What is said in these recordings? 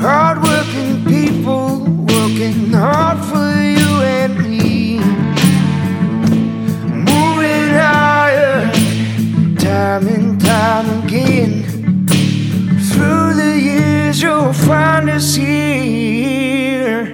Hardworking people working hard for you and me. Moving iron, time and time again. Through the years, you'll find us here.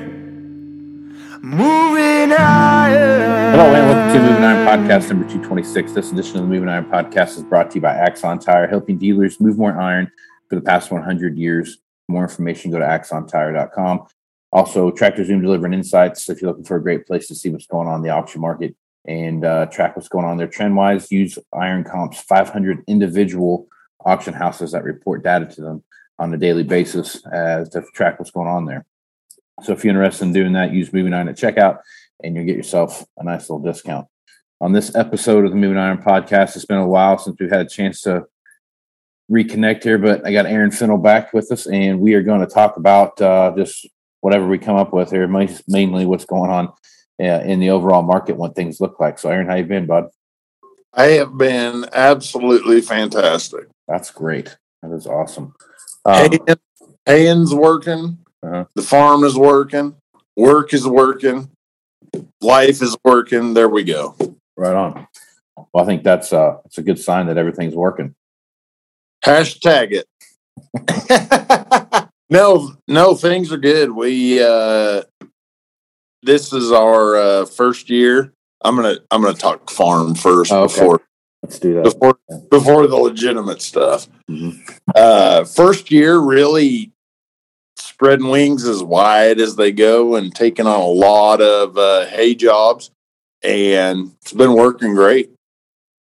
Moving iron. Hello and welcome to Moving Iron Podcast number 226. This edition of the Moving Iron Podcast is brought to you by Axon Tire, helping dealers move more iron for the past 100 years. More information, go to axontire.com. Also, Tractor Zoom delivering insights. If you're looking for a great place to see what's going on in the auction market and uh, track what's going on there trend wise, use Iron Comp's 500 individual auction houses that report data to them on a daily basis as to track what's going on there. So if you're interested in doing that, use Moving Iron at checkout and you'll get yourself a nice little discount. On this episode of the Moving Iron podcast, it's been a while since we've had a chance to reconnect here, but I got Aaron Fintel back with us, and we are going to talk about uh, just whatever we come up with here, mainly what's going on uh, in the overall market, what things look like. So, Aaron, how you been, bud? I have been absolutely fantastic. That's great. That is awesome. Um, haying's working. Uh-huh. The farm is working. Work is working. Life is working. There we go. right on. Well, I think that's uh, that's a good sign that everything's working. Hashtag it. no, no, things are good. We uh this is our uh first year. I'm gonna I'm gonna talk farm first Oh, okay. before Let's do that. before before the legitimate stuff. Mhm. Uh first year really spreading wings as wide as they go and taking on a lot of uh hay jobs and it's been working great.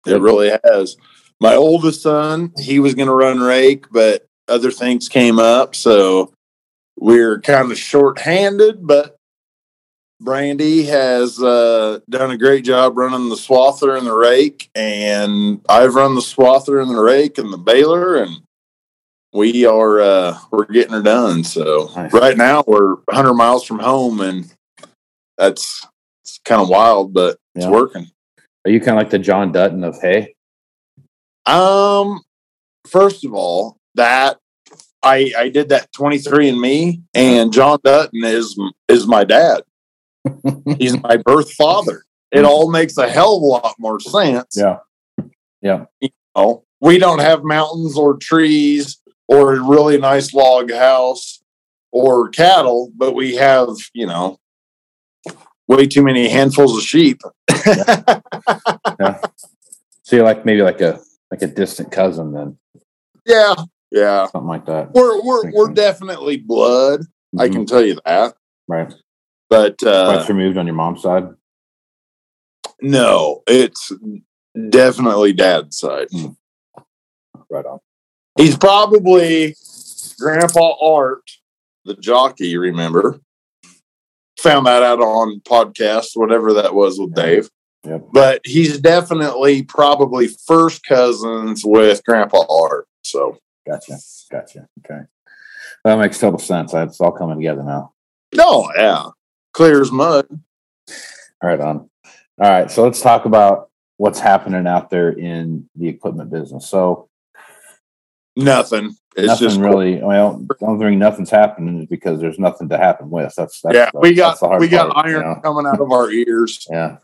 It really has. My oldest son, he was going to run rake, but other things came up, so we're kind of short-handed. But Brandy has uh, done a great job running the swather and the rake, and I've run the swather and the rake and the baler, and we are uh, we're getting her done. So Nice. right now we're 100 miles from home, and that's it's kind of wild, but it's working. Are you kind of like the John Dutton of hay? Um, first of all, that I I did that 23andMe, and John Dutton is is my dad. He's my birth father. It all makes a hell of a lot more sense. Yeah. Yeah. You know, we don't have mountains or trees or a really nice log house or cattle, but we have, you know, way too many handfuls of sheep. So you're like maybe like a like a distant cousin then, yeah, yeah. something like that. We're we're we're definitely blood. I Mhm. can tell you that. right. But uh Wife's removed on your mom's side. no, it's definitely dad's side. Right on. He's probably Grandpa Art, the jockey, remember? Found that out on podcast, whatever that was with Dave. Yep. But he's definitely probably first cousins with Grandpa Art. So Gotcha. Gotcha. Okay. That makes total sense. It's all coming together now. no, yeah. Clear as mud. All right, on. All right. So let's talk about what's happening out there in the equipment business. So Nothing. It's nothing just really. Well, the only reason nothing's happening is because there's nothing to happen with. That's, that's yeah, the- we got that's we got part, you iron know? coming out of our ears. Yeah.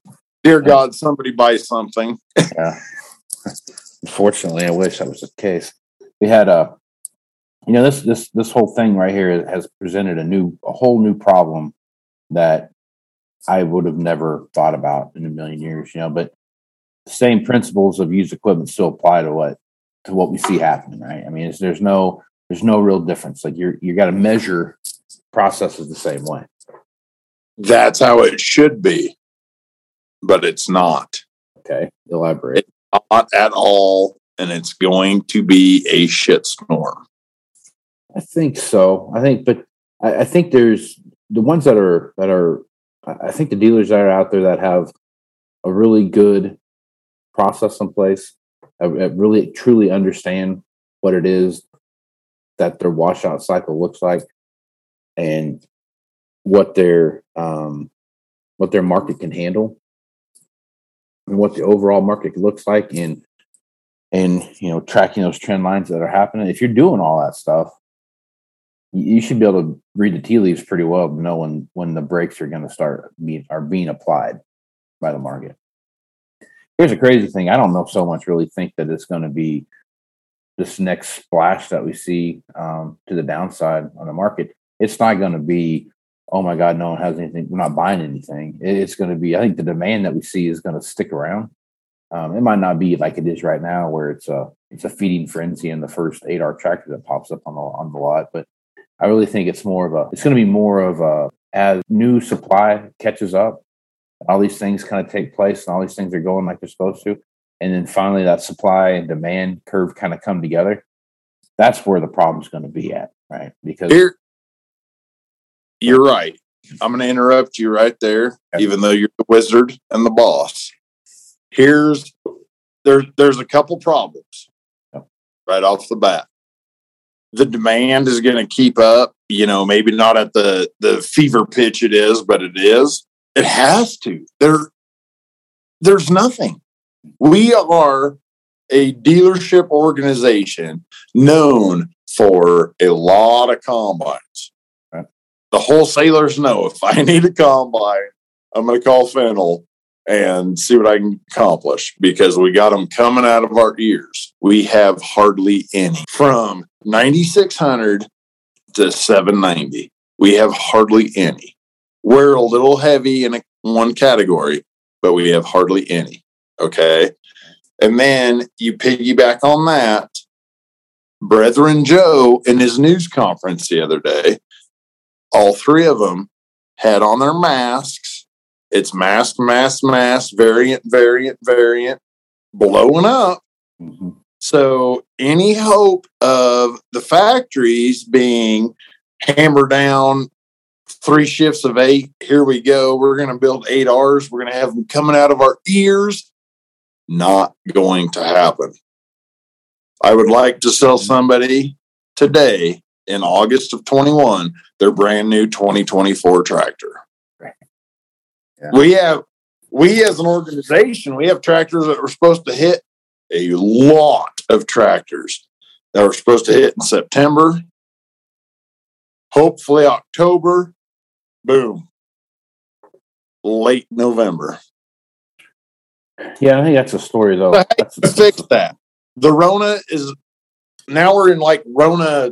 Dear God, somebody buy something. Yeah. Unfortunately, I wish that was the case. We had a, you know, this this this whole thing right here has presented a new, a whole new problem that I would have never thought about in a million years, you know. But the same principles of used equipment still apply to what to what we see happening, right? I mean, there's no there's no real difference. Like you're you got to measure processes the same way. That's how it should be, but it's not. Okay, elaborate. Not at all, and it's going to be a shitstorm. I think so. I think, but I, I think there's the ones that are that are. I I think the dealers that are out there that have a really good process in place, uh, uh, really truly understand what it is that their washout cycle looks like, and what their um, what their market can handle, and what the overall market looks like, and and you know tracking those trend lines that are happening. If you're doing all that stuff, you should be able to read the tea leaves pretty well to know when when the breaks are going to start being are being applied by the market. Here's a crazy thing: I don't know so much really think that it's going to be this next splash that we see um, to the downside on the market. It's not going to be, oh my God, no one has anything. We're not buying anything. It's going to be. I think the demand that we see is going to stick around. Um, it might not be like it is right now, where it's a it's a feeding frenzy in the first eight R tractor that pops up on the on the lot, but I really think it's more of a, it's going to be more of a, as new supply catches up, all these things kind of take place and all these things are going like they're supposed to. And then finally that supply and demand curve kind of come together. That's where the problem's going to be at, right? Because Here, you're right. I'm going to interrupt you right there, even though you're the wizard and the boss. Here's there. There's a couple problems right off the bat. The demand is going to keep up. You know, maybe not at the the fever pitch it is, but it is. It has to. There, there's nothing. We are a dealership organization known for a lot of combines. The wholesalers know if I need a combine, I'm going to call Fintel and see what I can accomplish because we got them coming out of our ears. We have hardly any from 9600 to 790. We have hardly any. We're a little heavy in a, one category, but we have hardly any. Okay. And then you piggyback on that. Brethren Joe in his news conference the other day, all three of them had on their masks. It's mask, mask, mask, variant, variant, variant, blowing up. Mhm. So any hope of the factories being hammered down three shifts of eight, here we go. We're going to build eight R's. We're going to have them coming out of our ears. Not going to happen. I would like to sell somebody today in August of 21 their brand new 2024 tractor. Yeah. We have, we as an organization, we have tractors that were supposed to hit a lot of tractors that were supposed to hit in September, hopefully October, boom, late November. Yeah, I think that's a story though. But That's, to fix that. The Rona is now we're in like Rona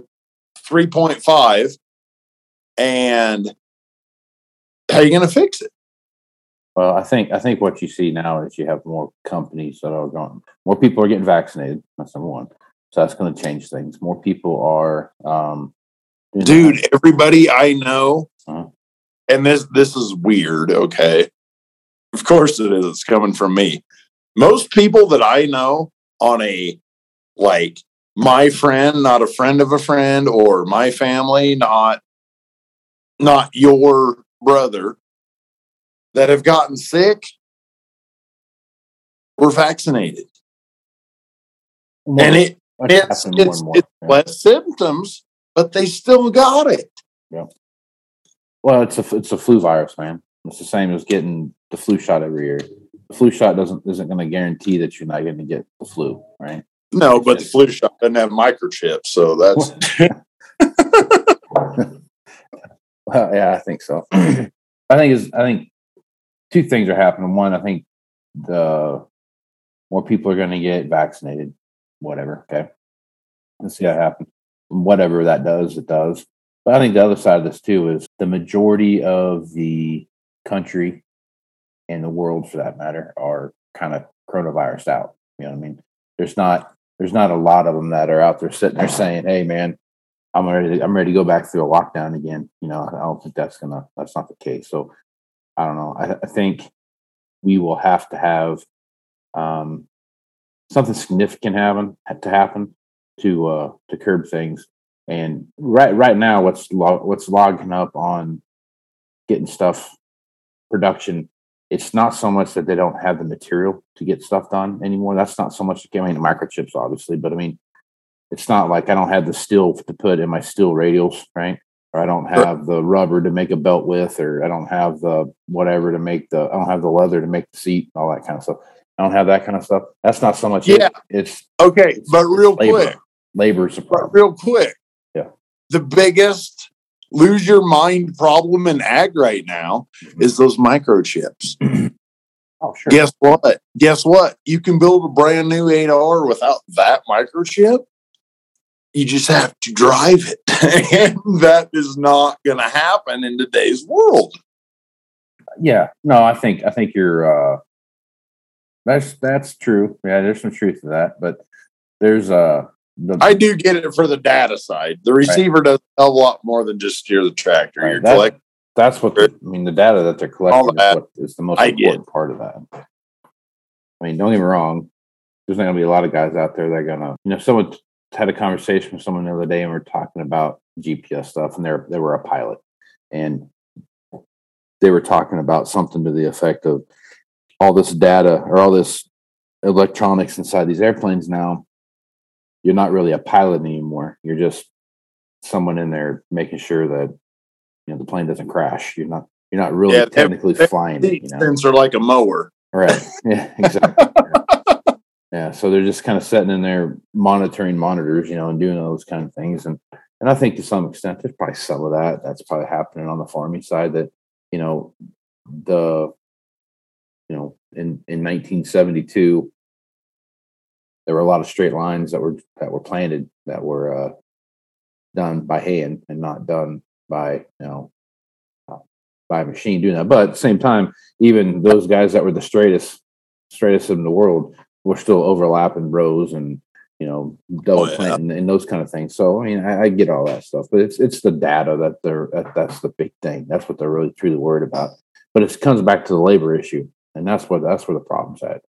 3.5. And how you going to fix it? Well, I think I think what you see now is you have more companies that are going. More people are getting vaccinated. That's number one. So that's going to change things. More people are, um, Dude, that. everybody I know, Uh-huh. and this this is weird, okay? Of course it is. It's coming from me. Most people that I know on a like my friend, not a friend of a friend, or my family, not not your brother, that have gotten sick were vaccinated. More- and it it's, more it's, and more. it's Yeah. less symptoms, but they still got it. Yeah. Well, it's a it's a flu virus, man. It's the same as getting the flu shot every year. The flu shot doesn't isn't going to guarantee that you're not going to get the flu, right? No, but the flu shot doesn't have microchips, so that's Well, yeah, I think so. I think is I think two things are happening. One, I think the more people are going to get vaccinated, whatever. Okay, let's see how it happens. Whatever that does, it does. But I think the other side of this too is the majority of the country and the world for that matter are kind of coronavirus out. You know what I mean? There's not there's not a lot of them that are out there sitting there saying, "Hey, man, I'm ready. To, I'm ready to go back through a lockdown again." You know, I don't think that's gonna. That's not the case. So, I don't know. I, I think we will have to have um, something significant happen to happen to uh, to curb things. And right right now, what's lo- what's logging up on getting stuff production it's not so much that they don't have the material to get stuff done anymore. That's not so much. I mean, the microchips, obviously, but I mean, it's not like I don't have the steel to put in my steel radials, right? Or I don't have the rubber to make a belt with, or I don't have the whatever to make the. I don't have the leather to make the seat, all that kind of stuff. I don't have that kind of stuff. That's not so much. Yeah. It. It's Okay, it's but real labor. quick, labor but real quick. Yeah. The biggest lose your mind problem in ag right now Mm-hmm. is those microchips. Oh, sure. Guess what? Guess what? You can build a brand new 8R without that microchip. You just have to drive it. and that is not going to happen in today's world. Yeah. No, I think I think you're. uh That's that's true. Yeah, there's some truth to that, but there's uh the I do get it for the data side. The receiver does a hell of a lot more than just steer the tractor. Right, You're that- collect- That's what the, I mean. The data that they're collecting is, that, what is the most I get. important part of that. I mean, don't get me wrong. There's not going to be a lot of guys out there that are going to, you know, someone had a conversation with someone the other day, and we are talking about GPS stuff, and they're they were a pilot, and they were talking about something to the effect of all this data or all this electronics inside these airplanes now. You're not really a pilot anymore. You're just someone in there making sure that you know the plane doesn't crash. You're not you're not really Yeah, technically flying it. You know? sensor like a mower. Right. Yeah, exactly. yeah. yeah. So they're just kind of sitting in there monitoring monitors, you know, and doing those kind of things. And and I think to some extent there's probably some of that that's probably happening on the farming side that, you know, the you know, in in 1972 there were a lot of straight lines that were that were planted that were uh done by hand and not done by, you know, uh, by a machine doing that. But at the same time, even those guys that were the straightest straightest in the world were still overlapping rows and you know double Oh, yeah. planting and those kind of things. So I mean, I, I get all that stuff, but it's it's the data that they're that, that's the big thing. That's what they're really truly worried about. But it comes back to the labor issue, and that's what that's where the problem's at.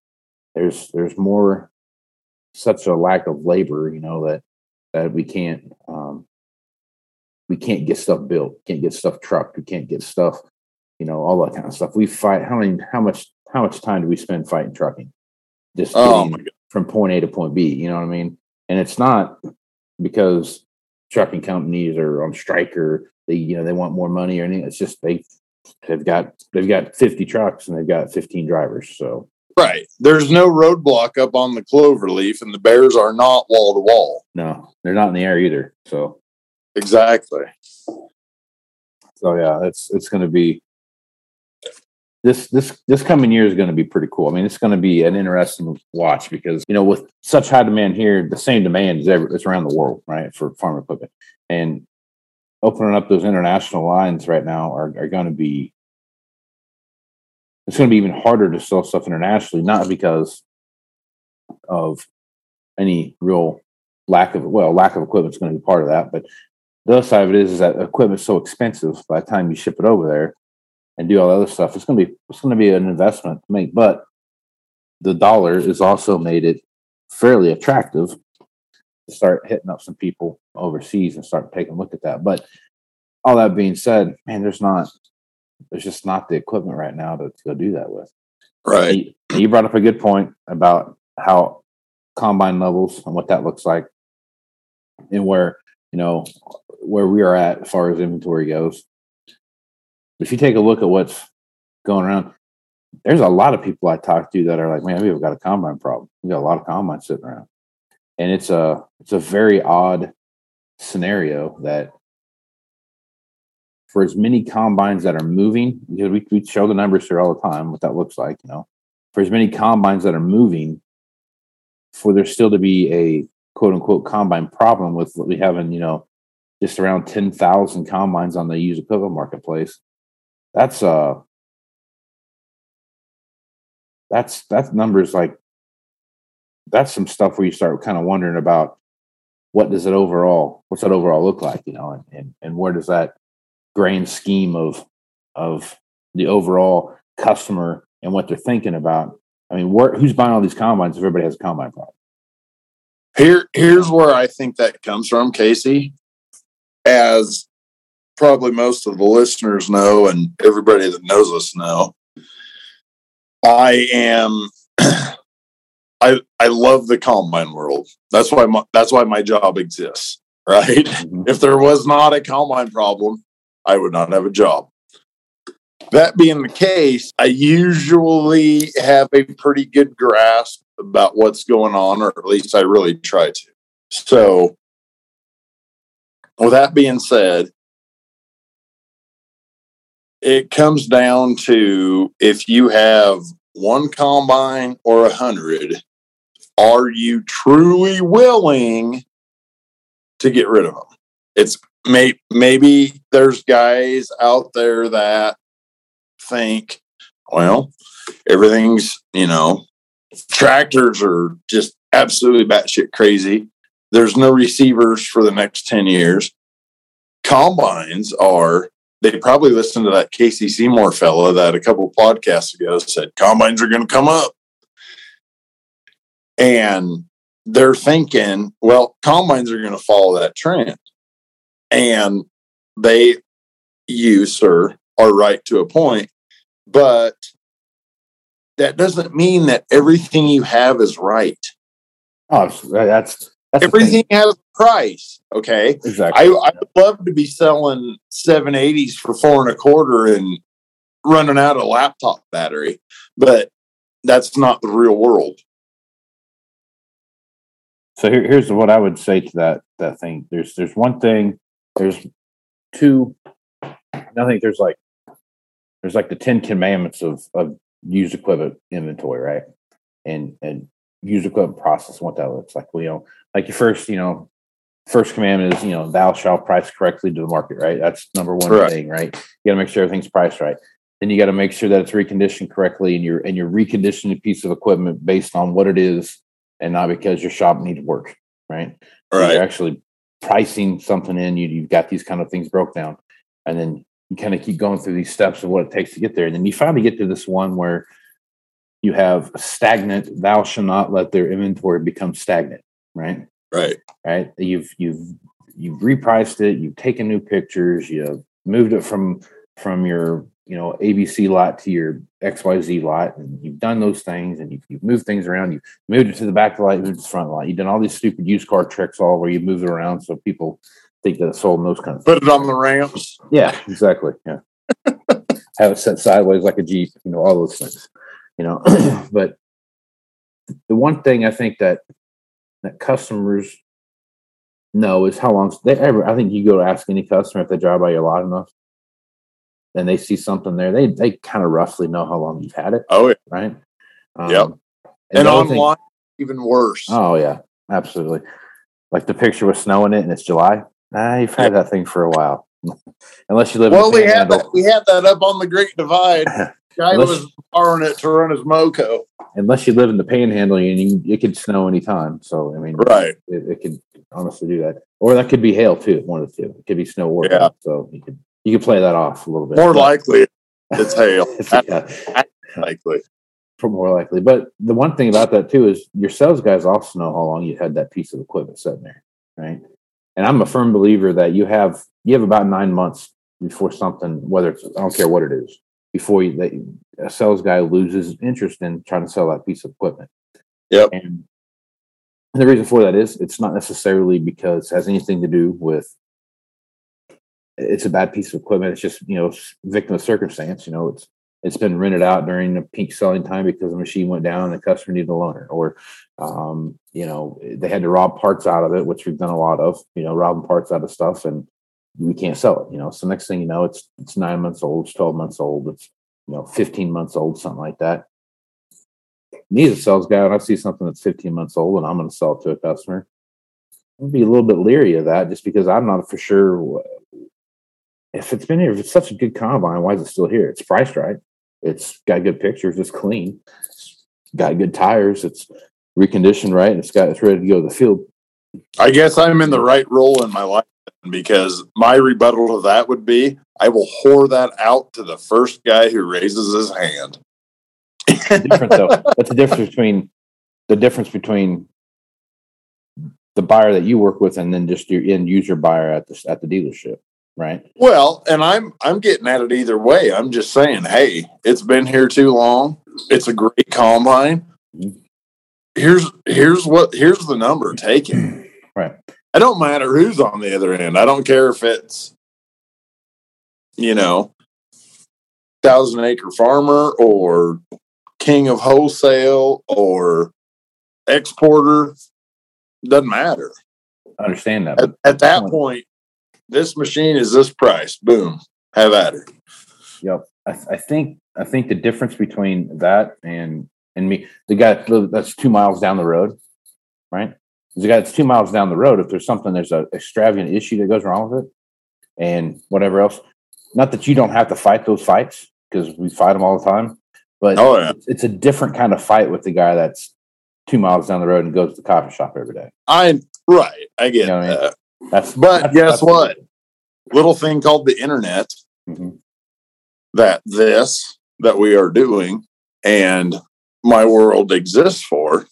There's there's more such a lack of labor, you know that that we can't um, we can't get stuff built, can't get stuff trucked, we can't get stuff you know, all that kind of stuff. We fight. How many? How much? How much time do we spend fighting trucking? Just Oh getting my God. from point A to point B. You know what I mean? And it's not because trucking companies are on strike or they, you know, they want more money or anything. It's just they they've got they've got fifty trucks and they've got fifteen drivers. So Right. There's no roadblock up on the clover leaf, and the bears are not wall to wall. no, they're not in the air either. So Exactly. So yeah, it's it's going to be this this this coming year is going to be pretty cool. I mean, it's going to be an interesting watch because you know with such high demand here, the same demand is ever it's around the world, right, for farm equipment, and opening up those international lines right now are are going to be it's going to be even harder to sell stuff internationally, not because of any real lack of well lack of equipment is going to be part of that, but the other side of it is, is that equipment's so expensive by the time you ship it over there and do all the other stuff. It's gonna be it's gonna be an investment to make, but the dollar has also made it fairly attractive to start hitting up some people overseas and start taking a look at that. But all that being said, man, there's not there's just not the equipment right now to, to go do that with. Right. You, you brought up a good point about how combine levels and what that looks like, and where you know where we are at as far as inventory goes. If you take a look at what's going around, there's a lot of people I talk to that are like, "Man, we've got a combine problem. We got a lot of combines sitting around," and it's a it's a very odd scenario that for as many combines that are moving, because we, we show the numbers here all the time, what that looks like, you know, for as many combines that are moving, for there still to be a quote unquote combine problem with what we have in, you know, just around 10,000 combines on the used equipment marketplace. That's uh that's that's numbers like that's some stuff where you start kind of wondering about what does it overall what's that overall look like you know and, and and where does that grand scheme of of the overall customer and what they're thinking about i mean where, who's buying all these combines if everybody has a combine product Here, here's where I think that comes from, Casey. As probably most of the listeners know, and everybody that knows us know, I am. I I love the combine world. That's why my, that's why my job exists. Right. Mm-hmm. If there was not a combine problem, I would not have a job. That being the case, I usually have a pretty good grasp about what's going on, or at least I really try to. So, with that being said, it comes down to if you have one combine or a hundred, are you truly willing to get rid of them? It's may, maybe there's guys out there that think, well, everything's, you know, tractors are just absolutely batshit crazy. There's no receivers for the next 10 years. Combines are, they probably listened to that Casey Seymour fella that a couple podcasts ago said combines are going to come up. And they're thinking, well, combines are going to follow that trend. And they, you, sir, are right to a point. But that doesn't mean that everything you have is right. oh that's that's, that's the thing. Everything has a price. Okay. exactly I, I would love to be selling 780s for four and a quarter and running out of laptop battery, but that's not the real world. So here, here's what I would say to that that thing. There's there's one thing. There's two. I think there's like there's like the Ten Commandments of of used equipment inventory, right? And and used equipment process. and What that looks like. Well, you know, like your first, you know, first commandment is you know thou shalt price correctly to the market, right? That's number one Correct. thing, right? You got to make sure everything's priced right. Then you got to make sure that it's reconditioned correctly, and you're and you're reconditioning a piece of equipment based on what it is, and not because your shop needs work, right? So Right. You're actually pricing something in. You you've got these kind of things broke down, and then you kind of keep going through these steps of what it takes to get there, and then you finally get to this one where you have stagnant. Thou shall not let their inventory become stagnant, right? Right. right? You've you've you've repriced it, you've taken new pictures, you've moved it from from your you know ABC lot to your XYZ lot, and you've done those things, and you've, you've moved things around. You've moved it to the back of the lot, you moved it to the front of the lot. You've done all these stupid used car tricks, all where you move it around so people think that it's sold and those kind of things. Put it on the ramps. Yeah, exactly. Yeah, have it set sideways like a jeep. You know all those things. You know, but the one thing I think that that customers know is how long they ever. I think you go to ask any customer if they drive by your lot enough, and they see something there. They they kind of roughly know how long you've had it, Oh, yeah. right? Yep. Um, And the other thing- online, even worse. oh yeah, absolutely. Like the picture with snow in it, and it's July. Ah, you've had that thing for a while, unless you live. well, in we had that. We had that up on the Great Divide. Guy was borrowing it to run his moco. unless you live in the panhandle and you, it could snow anytime. So I mean, Right. it, it could honestly do that, or that could be hail too. One of the two. It could be snow or Yeah. hail. So you could you can play that off a little bit. More But- likely, it's hail. yeah, likely. more likely. But the one thing about that too is your sales guys also know how long you had that piece of equipment sitting there, right? And I'm a firm believer that you have you have about nine months before something, whether it's I don't care what it is, before you, that a sales guy loses interest in trying to sell that piece of equipment. Yep. And the reason for that is it's not necessarily because it has anything to do with it's a bad piece of equipment. It's just you know victim of circumstance. You know, it's it's been rented out during the peak selling time because the machine went down and the customer needed a loaner, or um, you know they had to rob parts out of it, which we've done a lot of. You know, robbing parts out of stuff, and we can't sell it. You know, so next thing you know, it's it's nine months old, it's twelve months old, it's you know fifteen months old, something like that. As a sales guy, and I see something that's fifteen months old and I'm going to sell it to a customer, I'd be a little bit leery of that, just because I'm not for sure if it's been here. If it's such a good combine, why is it still here? It's priced right. It's got good pictures. It's clean. got good tires. It's reconditioned right. And it's got it's ready to go to the field. I guess I'm in the right role in my life because my rebuttal to that would be I will whore that out to the first guy who raises his hand. different though. That's the difference between the difference between the buyer that you work with and then just your end user buyer at the at the dealership, right? Well, and I'm I'm getting at it either way. I'm just saying, hey, it's been here too long. It's a great combine. Here's here's what here's the number mm-hmm. taken. Right. I don't matter who's on the other end. I don't care if it's you know thousand acre farmer or king of wholesale or exporter. Doesn't matter. I understand that. At, at that point, this machine is this price. Boom. Have at it. Yep. I, I think I think the difference between that and and me, the guy that's two miles down the road, right? The guy that's two miles down the road. If there's something, there's a extravagant issue that goes wrong with it, and whatever else. Not that you don't have to fight those fights because we fight them all the time, but Oh yeah. it's, it's a different kind of fight with the guy that's two miles down the road and goes to the coffee shop every day. I'm right. I get You know what I mean? That. That's But that's- guess that's- what? Little thing called the internet Mhm. that this that we are doing and my world exists for.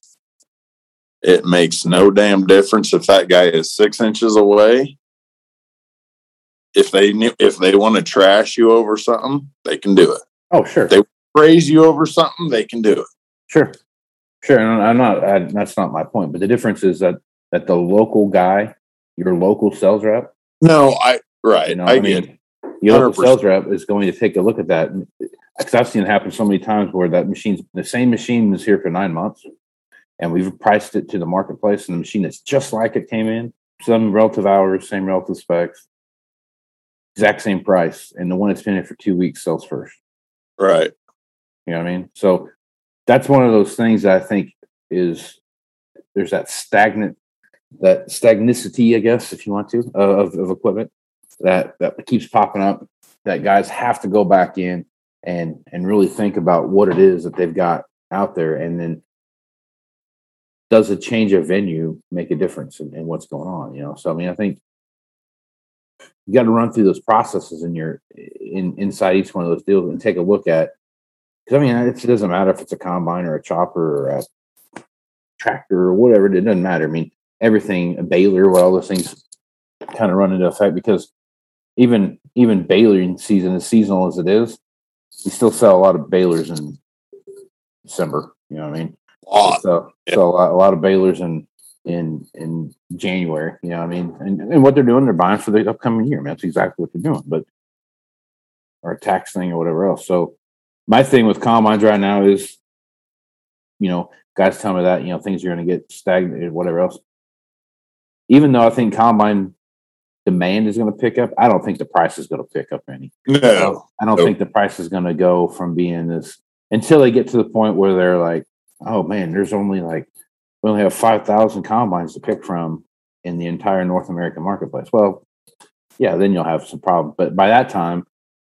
It makes no damn difference if that guy is six inches away. If they knew, if they want to trash you over something, they can do it. Oh, sure, They- Praise you over something, they can do it. sure, sure. And I'm not. I, that's not my point. But the difference is that that the local guy, your local sales rep, No, I right. you know, I, I, get mean, your local 100%. sales rep is going to take a look at that. Because eh, I've seen it happen so many times where that machine's the same machine is here for nine months, and we've priced it to the marketplace, and the machine that's just like it came in, some relative hours, same relative specs, exact same price, and the one that's been in for two weeks sells first. right. You know what I mean? So that's one of those things that I think is there's that stagnant, that stagnicity, I guess, if you want to, of, of equipment that that keeps popping up. That guys have to go back in and and really think about what it is that they've got out there, and then does a change of venue make a difference in, in what's going on? You know, so I mean, I think you got to run through those processes in your in inside each one of those deals and take a look at because I mean, it doesn't matter if it's a combine or a chopper or a tractor or whatever. It doesn't matter. I mean, everything, a baler, what all those things kind of run into effect because even even baling season, as seasonal as it is, we still sell a lot of balers in December. You know what I mean? Lot. So, Yeah. so a lot, a lot of balers in in in January. You know what I mean? And and what they're doing, they're buying for the upcoming year. I mean, that's exactly what they're doing. But or a tax thing or whatever else. So my thing with combines right now is, you know, guys tell me that you know things are going to get stagnated, whatever else. Even though I think combine demand is going to pick up, I don't think the price is going to pick up any. No. I don't think the price is going to go from being this until they get to the point where they're like, oh man, there's only like we only have five thousand combines to pick from in the entire North American marketplace. Well, yeah, then you'll have some problems. But by that time,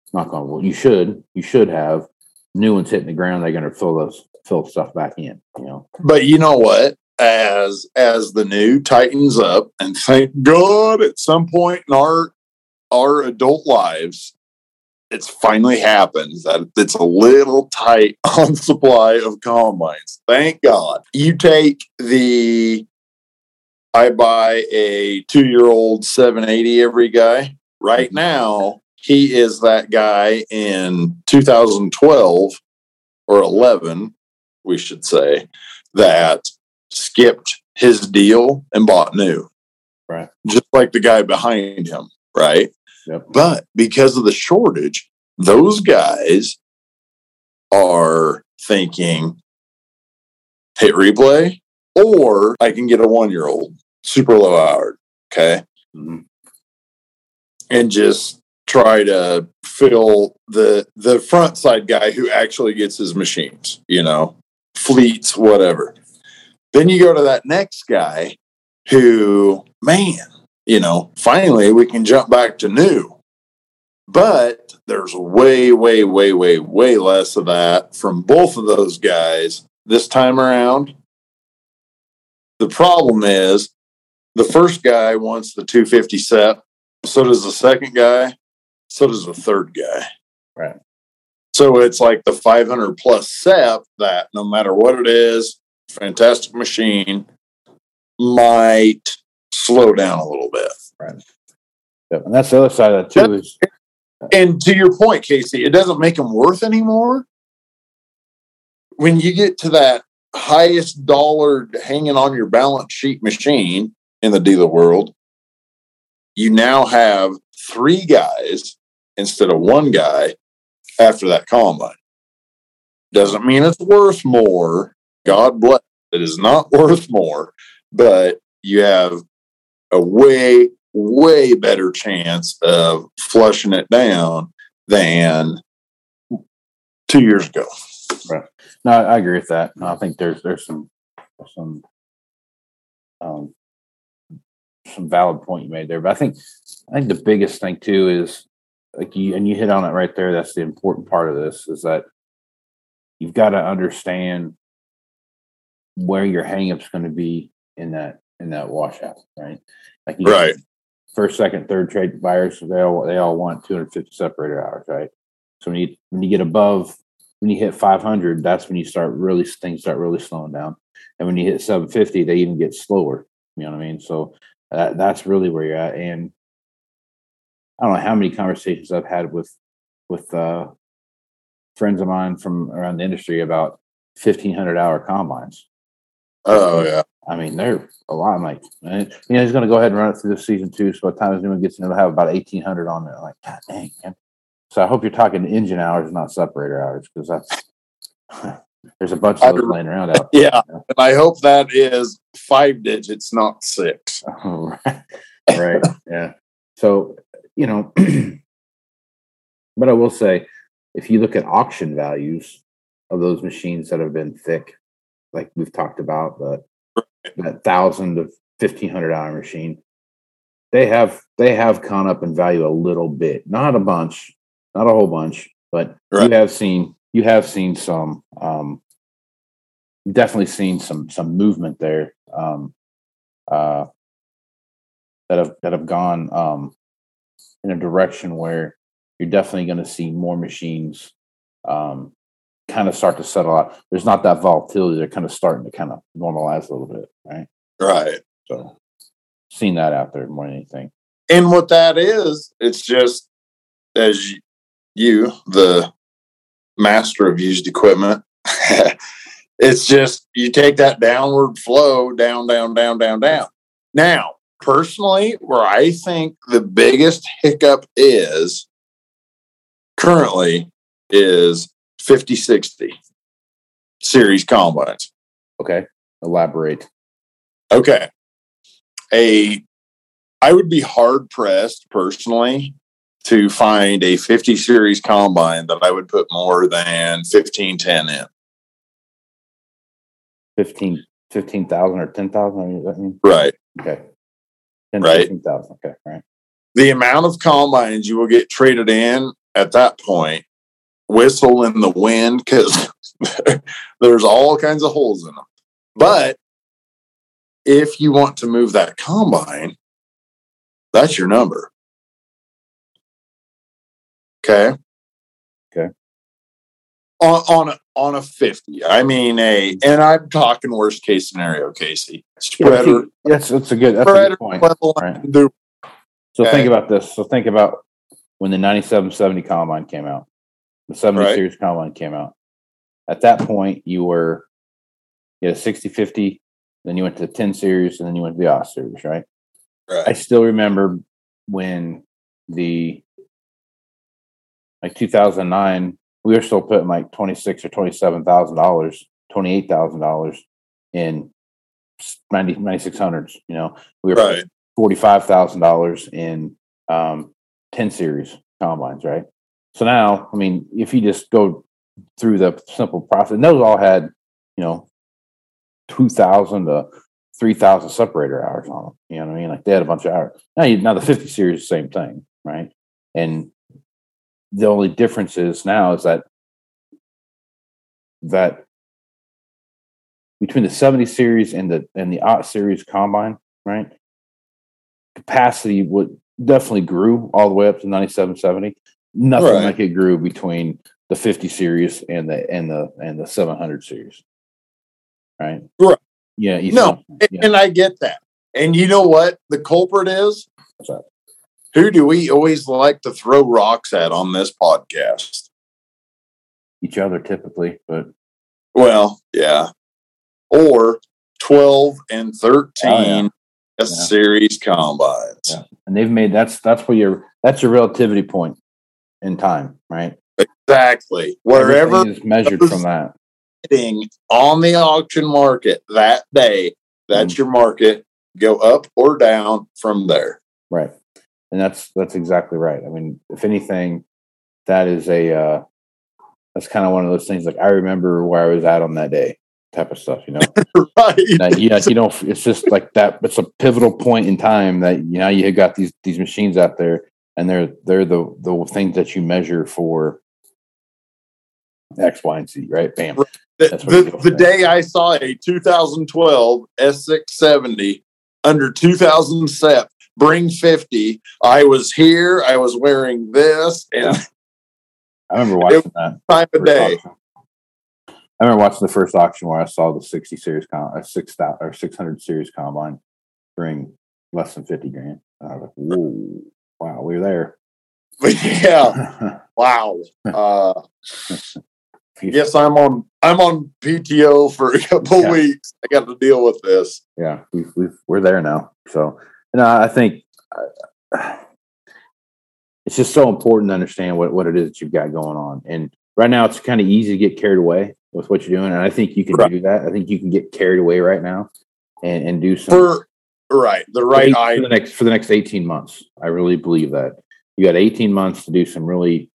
it's not going. Well, you should you should have new ones hitting the ground. They're going to fill those fill stuff back in. You know, But you know what? As as the new tightens up, and thank God at some point in our our adult lives, it's finally happened that it's a little tight on supply of combines. Thank God. You take the I buy a two year old 780 every guy. Right now, he is that guy in 2012 or 11, we should say, that skipped his deal and bought new. Right. Just like the guy behind him. Right. Yep. But because of the shortage, those guys are thinking hit replay or I can get a one year old super low hour. Okay. Mhm. And just try to fill the the front side guy who actually gets his machines, you know, fleets, whatever. Then you go to that next guy who, man, you know, finally we can jump back to new. But there's way, way, way, way, way less of that from both of those guys this time around. The problem is the first guy wants the 250 set. So does the second guy. So does the third guy. Right. So it's like the 500 plus SEP that no matter what it is, fantastic machine might slow down a little bit. Yep. And that's the other side of that too is And to your point, Casey, it doesn't make them worth anymore. When you get to that highest dollar hanging on your balance sheet machine in the dealer world, you now have three guys instead of one guy after that combine. Doesn't mean it's worth more. God bless. It is not worth more, but you have a way, way better chance of flushing it down than two years ago. Right. no, I agree with that. No, I think there's there's some some um some valid point you made there. But I think I think the biggest thing too is like you and you hit on it right there. That's the important part of this is that you've got to understand where your hangup's going to be in that in that washout, right? Like Right. first, second, third trade buyers, they all they all want 250 separator hours, right? So when you when you get above when you hit 500, that's when you start really things start really slowing down. And when you hit 750, they even get slower. You know what I mean? So that, that's really where you're at. And I don't know how many conversations I've had with with uh, friends of mine from around the industry about 1500 hour combines. Oh yeah. I mean, they're a lot. I'm like, man, you know, he's going to go ahead and run it through the season too. So by the time his new one gets in, it'll have about 1800 on it. Like, God dang, man. So I hope you're talking engine hours, not separator hours, because that's there's a bunch of those laying around out. There, Yeah. And I hope that is five digits, not six. Oh, right. right. Yeah. So, you know, but I will say, if you look at auction values of those machines that have been thick, like we've talked about, the that thousand to fifteen hundred dollar machine, they have they have gone up in value a little bit, not a bunch, not a whole bunch, but Right. you have seen you have seen some um definitely seen some some movement there. Um uh that have that have gone um, in a direction where you're definitely going to see more machines um, kind of start to settle out. There's not that volatility; they're kind of starting to kind of normalize a little bit, right? Right. So, seeing that out there more than anything. And what that is, it's just as you, the master of used equipment, it's just you take that downward flow down, down, down, down, down. Now, personally, where I think the biggest hiccup is currently is 50 60 series combines. Okay, elaborate. Okay. A I would be hard pressed personally to find a 50 series combine that I would put more than 1510 in. 15 15,000 or 10,000? I mean, I mean, Right. okay. 10, Right. 15,000. Okay, right. The amount of combines you will get traded in at that point, whistle in the wind because there's all kinds of holes in them. But if you want to move that combine, that's your number. Okay. Okay. On on a, on a fifty, I mean a, and I'm talking worst case scenario, Casey. Spreader, Yes, that's a good. That's a good point. Right. So Okay. think about this. So think about when the 9770 combine came out, the 70 Right. series combine came out. At that point, you were you had a 60 50, then you went to the 10 series, and then you went to the off series, right? I still remember when the like 2009, we were still putting like 26 or 27 thousand dollars, 28 thousand dollars in 90 9600s. You know, we were Right. forty-five thousand dollars in um, ten series combines, right? So now, I mean, if you just go through the simple process, and those all had, you know, two thousand to three thousand separator hours on them. You know what I mean? Like they had a bunch of hours. Now, you, now the fifty series, the same thing, right? And the only difference is now is that that between the 70 series and the and the Ott series combine, right? Capacity would definitely grew all the way up to 97, 70. Nothing Right. like it grew between the 50 series and the and the and the 700 series. Right? Right. Yeah, No, and, yeah. and I get that. And you know what the culprit is? Who do we always like to throw rocks at on this podcast? each other typically, but Well, yeah. Or 12 and 13 Oh, yeah. S Yeah. series combines. Yeah. and they've made that's that's where your that's your relativity point in time, right? Exactly. Wherever Everything is measured from that. on the auction market that day, that's Mm. your market. Go up or down from there. Right. And that's that's exactly right. I mean, if anything, that is a uh that's kind of one of those things like I remember where I was at on that day type of stuff, you know. right. that you, you don't it's just like that it's a pivotal point in time that you know you got these these machines out there and they're they're the the things that you measure for X, Y, and Z, right? Bam. The, the, the day I saw a 2012 S670 under 2000 SEP bring 50, I was here. I was wearing this and Yeah. I remember watching that. time of day. auction. I remember watching the first auction where I saw the 60 series com uh, six thou- or 600 series combine bring less than 50 grand. And I was like, whoa, wow, we were there. yeah. Wow. Uh, yes, I'm on. I'm on PTO for a couple Yeah. weeks. I got to deal with this. yeah, we've, we've we're there now. So, you know, I think uh, it's just so important to understand what what it is that you've got going on. And right now, it's kind of easy to get carried away with what you're doing, and I think you can Right. do that. I think you can get carried away right now and and do some For right, the for right eight- eye. for the next for the next 18 months. I really believe that. You got 18 months to do some really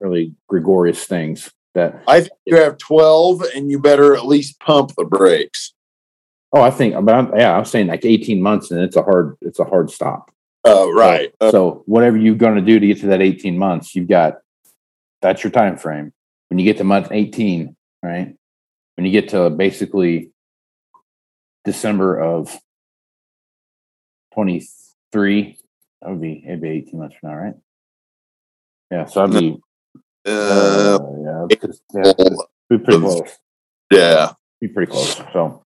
really gregarious things that I think you have 12, and you better at least pump the brakes. oh I think but I'm, yeah, I'm saying like 18 months and it's a hard it's a hard stop. Uh, right. So, Uh, so whatever you're going to do to get to that 18 months, you've got that's your time frame. When you get to month 18, right? When you get to basically December of 23, that would be it'd be 18 months from now, right? Yeah, so I'd be uh, uh, yeah, yeah, be pretty close. yeah. Be pretty close. So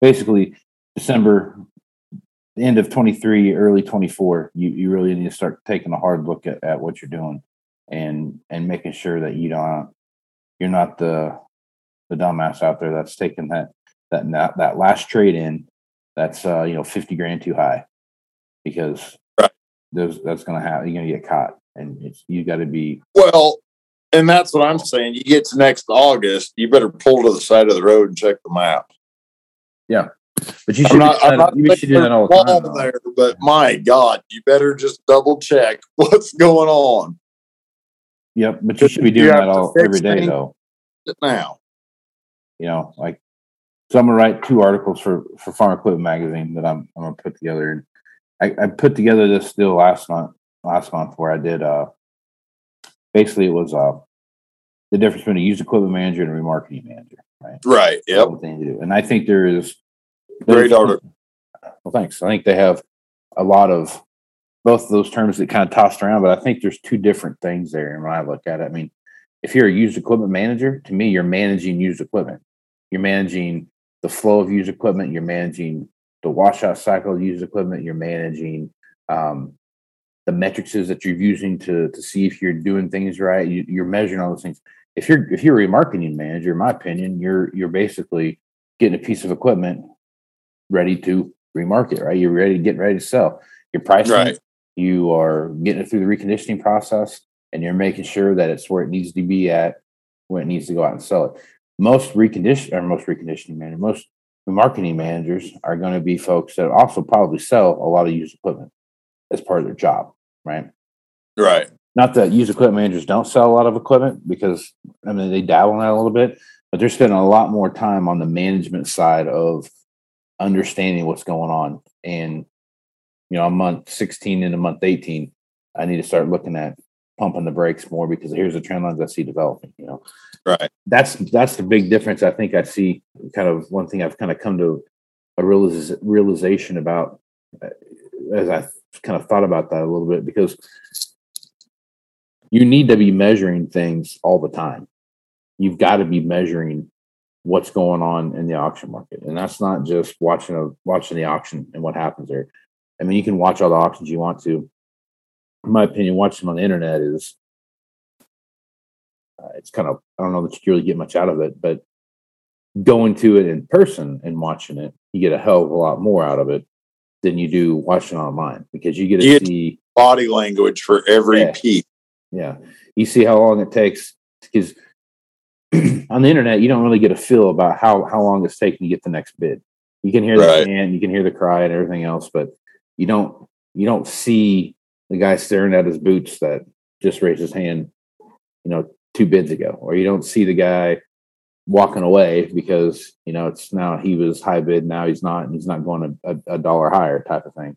basically, December, end of 23, early 24, you, you really need to start taking a hard look at, at what you're doing and and making sure that you don't you're not the the dumbass out there that's taking that that that, that last trade in that's uh you know 50 grand too high because Right. there's that's gonna happen you're gonna get caught and it's you got to be Well, and that's what I'm saying. You get to next August, you better pull to the side of the road and check the map. Yeah, but you should I'm not, do I'm that, not you should do that all the time though. there, but my God, you better just double check what's going on Yep, but you should be doing that all every day things. though. now. You know, like so I'm gonna write two articles for for Farm Equipment Magazine that I'm I'm gonna put together. And I, I put together this deal last month last month where I did uh basically it was uh the difference between a used equipment manager and a remarketing manager, right? Right. Yep. What they need to do. And I think there is Great article. Well, thanks. I think they have a lot of both of those terms that kind of tossed around, but I think there's two different things there. And when I look at it, I mean, if you're a used equipment manager, to me, you're managing used equipment. You're managing the flow of used equipment. You're managing the washout cycle of used equipment. You're managing um, the metrics that you're using to to see if you're doing things right. You, you're measuring all those things. If you're if you're a remarketing manager, in my opinion, you're you're basically getting a piece of equipment ready to remarket. Right, you're ready, to get ready to sell. You're pricing. Right. it, You are getting it through the reconditioning process, and you're making sure that it's where it needs to be at when it needs to go out and sell it. Most recondition or most reconditioning managers, most marketing managers are going to be folks that also probably sell a lot of used equipment as part of their job, right? Right. Not that used equipment managers don't sell a lot of equipment because I mean they dabble in that a little bit, but they're spending a lot more time on the management side of understanding what's going on. And you know, I'm month 16 into month 18, I need to start looking at pumping the brakes more because here's the trend lines I see developing. You know, Right. that's that's the big difference. I think I see kind of one thing I've kind of come to a realiz- realization about uh, as I kind of thought about that a little bit because you need to be measuring things all the time. You've got to be measuring what's going on in the auction market, and that's not just watching a watching the auction and what happens there. I mean, you can watch all the auctions you want to. In my opinion, watching them on the internet is uh, it's kind of I don't know that you really get much out of it, but going to it in person and watching it, you get a hell of a lot more out of it than you do watching online because you get to You get- see Body language for every Yeah. piece. yeah you see how long it takes because on the internet you don't really get a feel about how how long it's taking to get the next bid you can hear the Right. chant you can hear the cry and everything else but you don't you don't see the guy staring at his boots that just raised his hand you know two bids ago or you don't see the guy walking away because you know it's now he was high bid now he's not and he's not going a, a, a dollar higher type of thing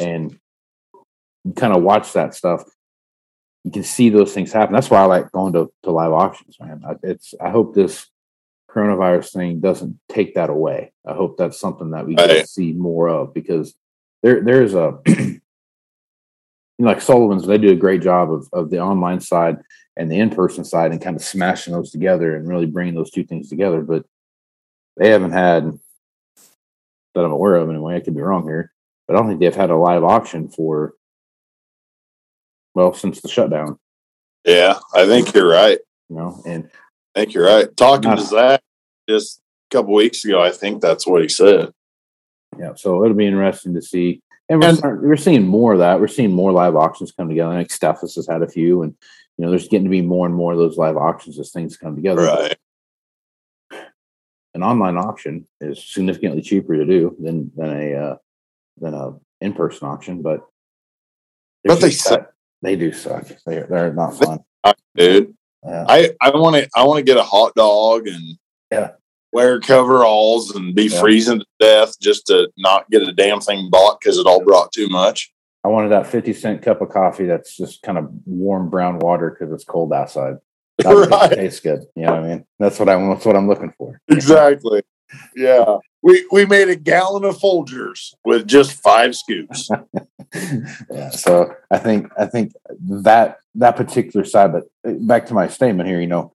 and you kind of watch that stuff you can see those things happen. That's why I like going to, to live auctions, man. I, it's I hope this coronavirus thing doesn't take that away. I hope that's something that we get to Right. see more of because there there's a you know, like Sullivan's they do a great job of of the online side and the in person side and kind of smashing those together and really bringing those two things together. But they haven't had that I'm aware of anyway. I could be wrong here, but I don't think they've had a live auction for well since the shutdown. Yeah, I think you're right. You know, and I think you're right. Talking to Zach just a couple weeks ago, I think that's what he said. Yeah, so it'll be interesting to see. And we're, And- start- we're seeing more of that. We're seeing more live auctions come together. I think Steffes has had a few, and you know, there's getting to be more and more of those live auctions as things come together. Right. An online auction is significantly cheaper to do than than a uh, than a in person auction, but But they suck. They do suck. They're they're not fun. Dude. Yeah. I I want to I want to get a hot dog and Yeah. Wear coveralls and be Yeah. freezing to death just to not get a damn thing bought because it all brought too much. I wanted that fifty cent cup of coffee that's just kind of warm brown water because it's cold outside. Because Right. tastes good. You know what I mean? That's what I that's what I'm looking for. Exactly. Yeah. We we made a gallon of Folgers with just five scoops. yeah, so I think I think that that particular side, but uh, back to my statement here, you know,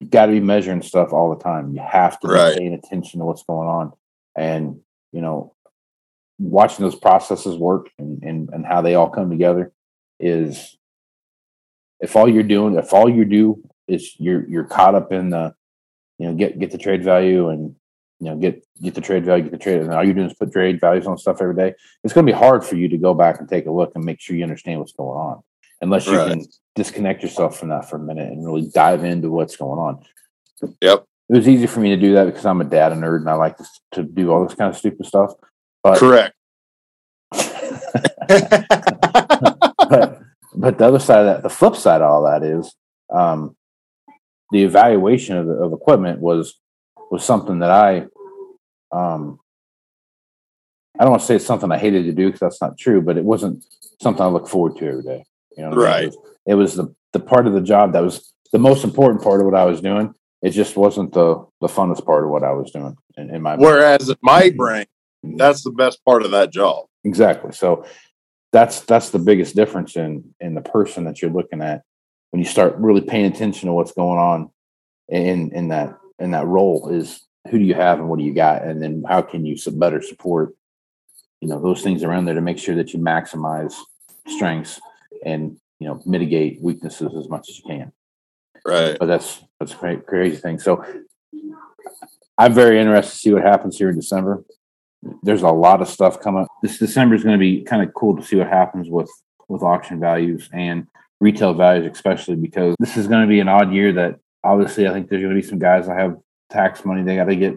you got to be measuring stuff all the time. You have to Right. be paying attention to what's going on, and you know, watching those processes work and and, and how they all come together is if all you're doing, if all you do is you're you're caught up in the, you know, get get the trade value and you know get get the trade value, get the trade, and all you're doing is put trade values on stuff every day it's going to be hard for you to go back and take a look and make sure you understand what's going on unless you Right. can disconnect yourself from that for a minute and really dive into what's going on Yep. it was easy for me to do that because i'm a data nerd and i like to, to do all this kind of stupid stuff but Correct. but but the other side of that, the flip side of all that is um, the evaluation of, of equipment was was something that I um, I don't want to say it's something I hated to do because that's not true, but it wasn't something I look forward to every day. You know, what I mean? Right. It was, it was the the part of the job that was the most important part of what I was doing. It just wasn't the the funnest part of what I was doing in, in my Whereas in my mm-hmm. brain, mm-hmm. that's the best part of that job. Exactly. So that's that's the biggest difference in in the person that you're looking at when you start really paying attention to what's going on in in that in that role is who do you have and what do you got and then how can you better support you know those things around there to make sure that you maximize strengths and you know mitigate weaknesses as much as you can Right. but that's that's a cra- crazy thing. So I'm very interested to see what happens here in December. There's a lot of stuff coming. This December is going to be kind of cool to see what happens with with auction values and retail values, especially because this is going to be an odd year. That obviously, I think there's going to be some guys that have tax money they got to get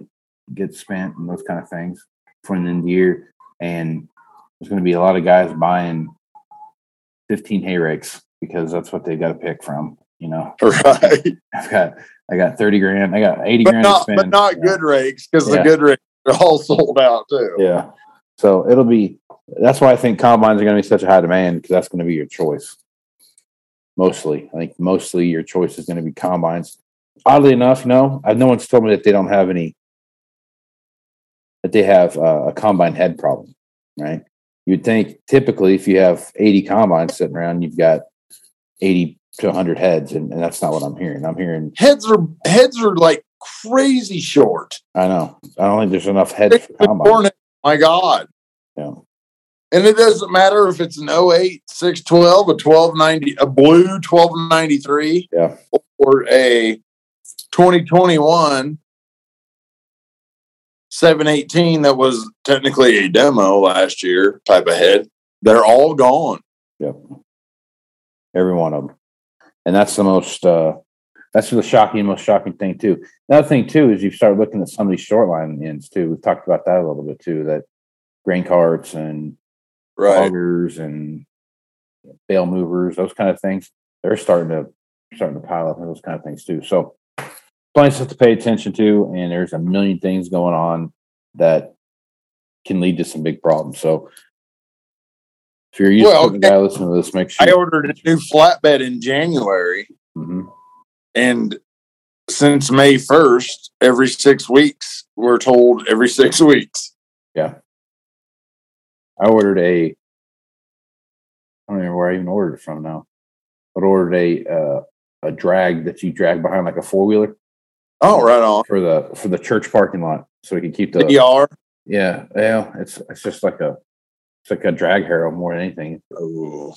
get spent and those kind of things for the end year, and there's going to be a lot of guys buying 15 hay rakes because that's what they got to pick from. You know, Right. I've got I got 30 grand. I got 80 But grand not spend. but not good rakes because Yeah. the good rakes are all sold out too. Yeah. So it'll be that's why I think combines are going to be such a high demand because that's going to be your choice. mostly. I think mostly your choice is going to be combines. Oddly enough, no, I no one's told me that they don't have any that they have uh, a combine head problem, right? You'd think typically if you have 80 combines sitting around, you've got 80 to 100 heads, and, and that's not what I'm hearing. I'm hearing, Heads are heads are like crazy short. I know, I don't think there's enough heads for combines. My God. Yeah. And it doesn't matter if it's an 08, 612, a 1290, a blue 1293, Yeah. or a 2021 718 that was technically a demo last year type of head. They're all gone. Yep. Every one of them. And that's the most, uh, that's the shocking, most shocking thing too. Another thing too is you start looking at some of these short line ends too. We've talked about that a little bit too. That grain carts and Right. augers and bale movers, those kind of things, they're starting to starting to pile up and those kind of things too. So plenty of stuff to pay attention to, and there's a million things going on that can lead to some big problems. So if you're used Well, to the guy listening to this, make sure. I ordered a new flatbed in January, Mhm. and since May 1st, every six weeks, we're told every six weeks. Yeah. I ordered a. I don't remember where I even ordered it from now, but ordered a uh, a drag that you drag behind like a four wheeler Oh, right on. for the for the church parking lot, so we can keep the DR. yeah yeah. It's it's just like a it's like a drag harrow more than anything. Oh,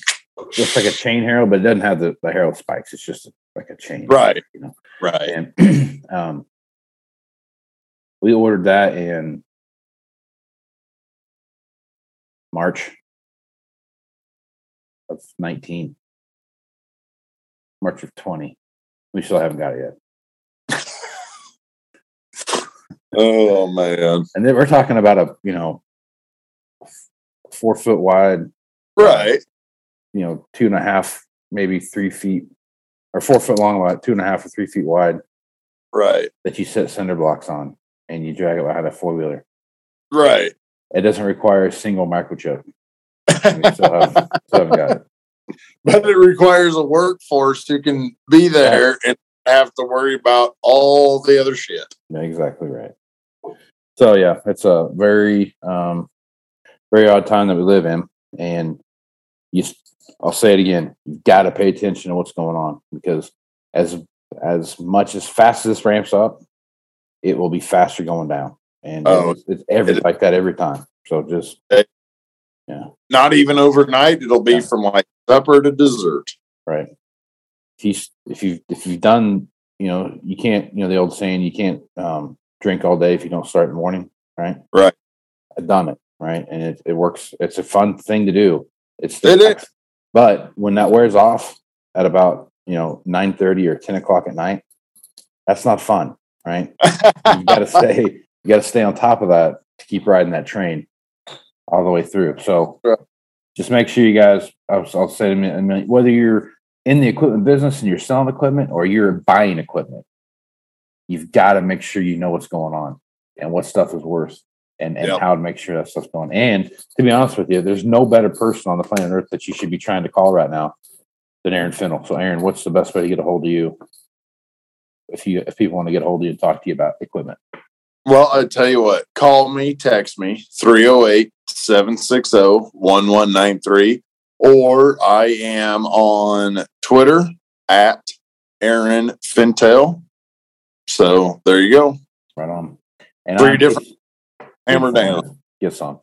It's like a chain harrow, but it doesn't have the the harrow spikes. It's just like a chain, Right. You know, right. and um, we ordered that in March of 19, March of 20. We still haven't got it yet. Oh, oh, man. And then we're talking about a, you know, four foot wide, Right. you know, two and a half, maybe three feet, or four foot long, wide, two and a half or three feet wide Right. that you set cinder blocks on and you drag it behind a four wheeler. Right. It doesn't require a single microchip. We still haven't, still got it. but it requires a workforce who can be there and have to worry about all the other shit. Yeah, exactly right. So yeah, it's a very, um, very odd time that we live in, and you. I'll say it again: you've got to pay attention to what's going on because as as much as fast as this ramps up, it will be faster going down, and Oh, it's, it's every it- like that every time. So just yeah. Not even overnight. It'll be Yeah. from like supper to dessert. right. If you if you if you've done, you know, you can't. You know the old saying: you can't um, drink all day if you don't start in the morning. Right. Right. I've done it, right? And it, it works. It's a fun thing to do. It's It is. But when that wears off at about you know nine thirty or ten o'clock at night, that's not fun, right? You got to stay. You got to stay on top of that to keep riding that train all the way through. So Right. just make sure you guys. I'll, I'll say to me, whether you're in the equipment business and you're selling equipment or you're buying equipment, you've got to make sure you know what's going on and what stuff is worth and, and Yep. how to make sure that stuff's going. And to be honest with you, there's no better person on the planet Earth that you should be trying to call right now than Aaron Fintel. So, Aaron, what's the best way to get a hold of you if you if people want to get a hold of you and talk to you about equipment? Well, I tell you what, call me, text me 308 760 1193, or I am on Twitter at Aaron Fintel. So there you go. Right on. And Three I'm different- Casey- Hammer down. Get some.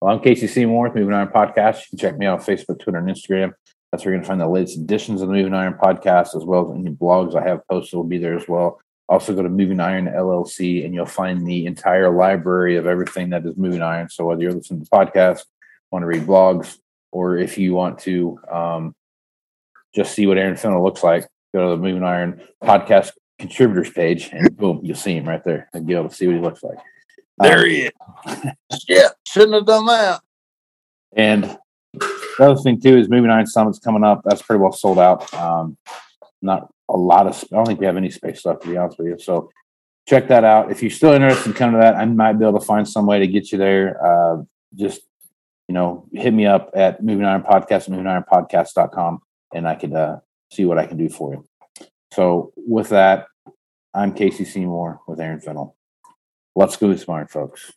Well, I'm Casey Seymour with Moving Iron Podcast. You can check me out on Facebook, Twitter, and Instagram. That's where you're going to find the latest editions of the Moving Iron Podcast, as well as any blogs I have posted will be there as well. Also, go to Moving Iron LLC, and you'll find the entire library of everything that is Moving Iron. So, whether you're listening to podcasts, want to read blogs, or if you want to um, just see what Aaron Fintel looks like, go to the Moving Iron Podcast contributors page, and boom, you'll see him right there and be able to see what he looks like. There Um, he is. yeah, shouldn't have done that. And the other thing too is Moving Iron Summit's coming up. That's pretty well sold out. Um, not a lot of. I don't think we have any space left to be honest with you. So check that out. If you're still interested in coming to that, I might be able to find some way to get you there. Uh, just you know, hit me up at Moving Iron Podcast, movingironpodcast.com, and I could uh, see what I can do for you. So, with that, I'm Casey Seymour with Aaron Fintel. Let's go smart, folks.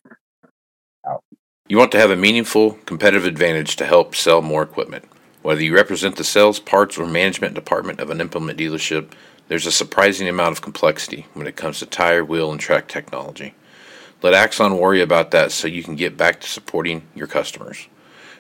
Out. You want to have a meaningful competitive advantage to help sell more equipment. Whether you represent the sales, parts, or management department of an implement dealership, there's a surprising amount of complexity when it comes to tire, wheel, and track technology. Let Axon worry about that so you can get back to supporting your customers.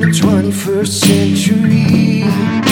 The 21st century.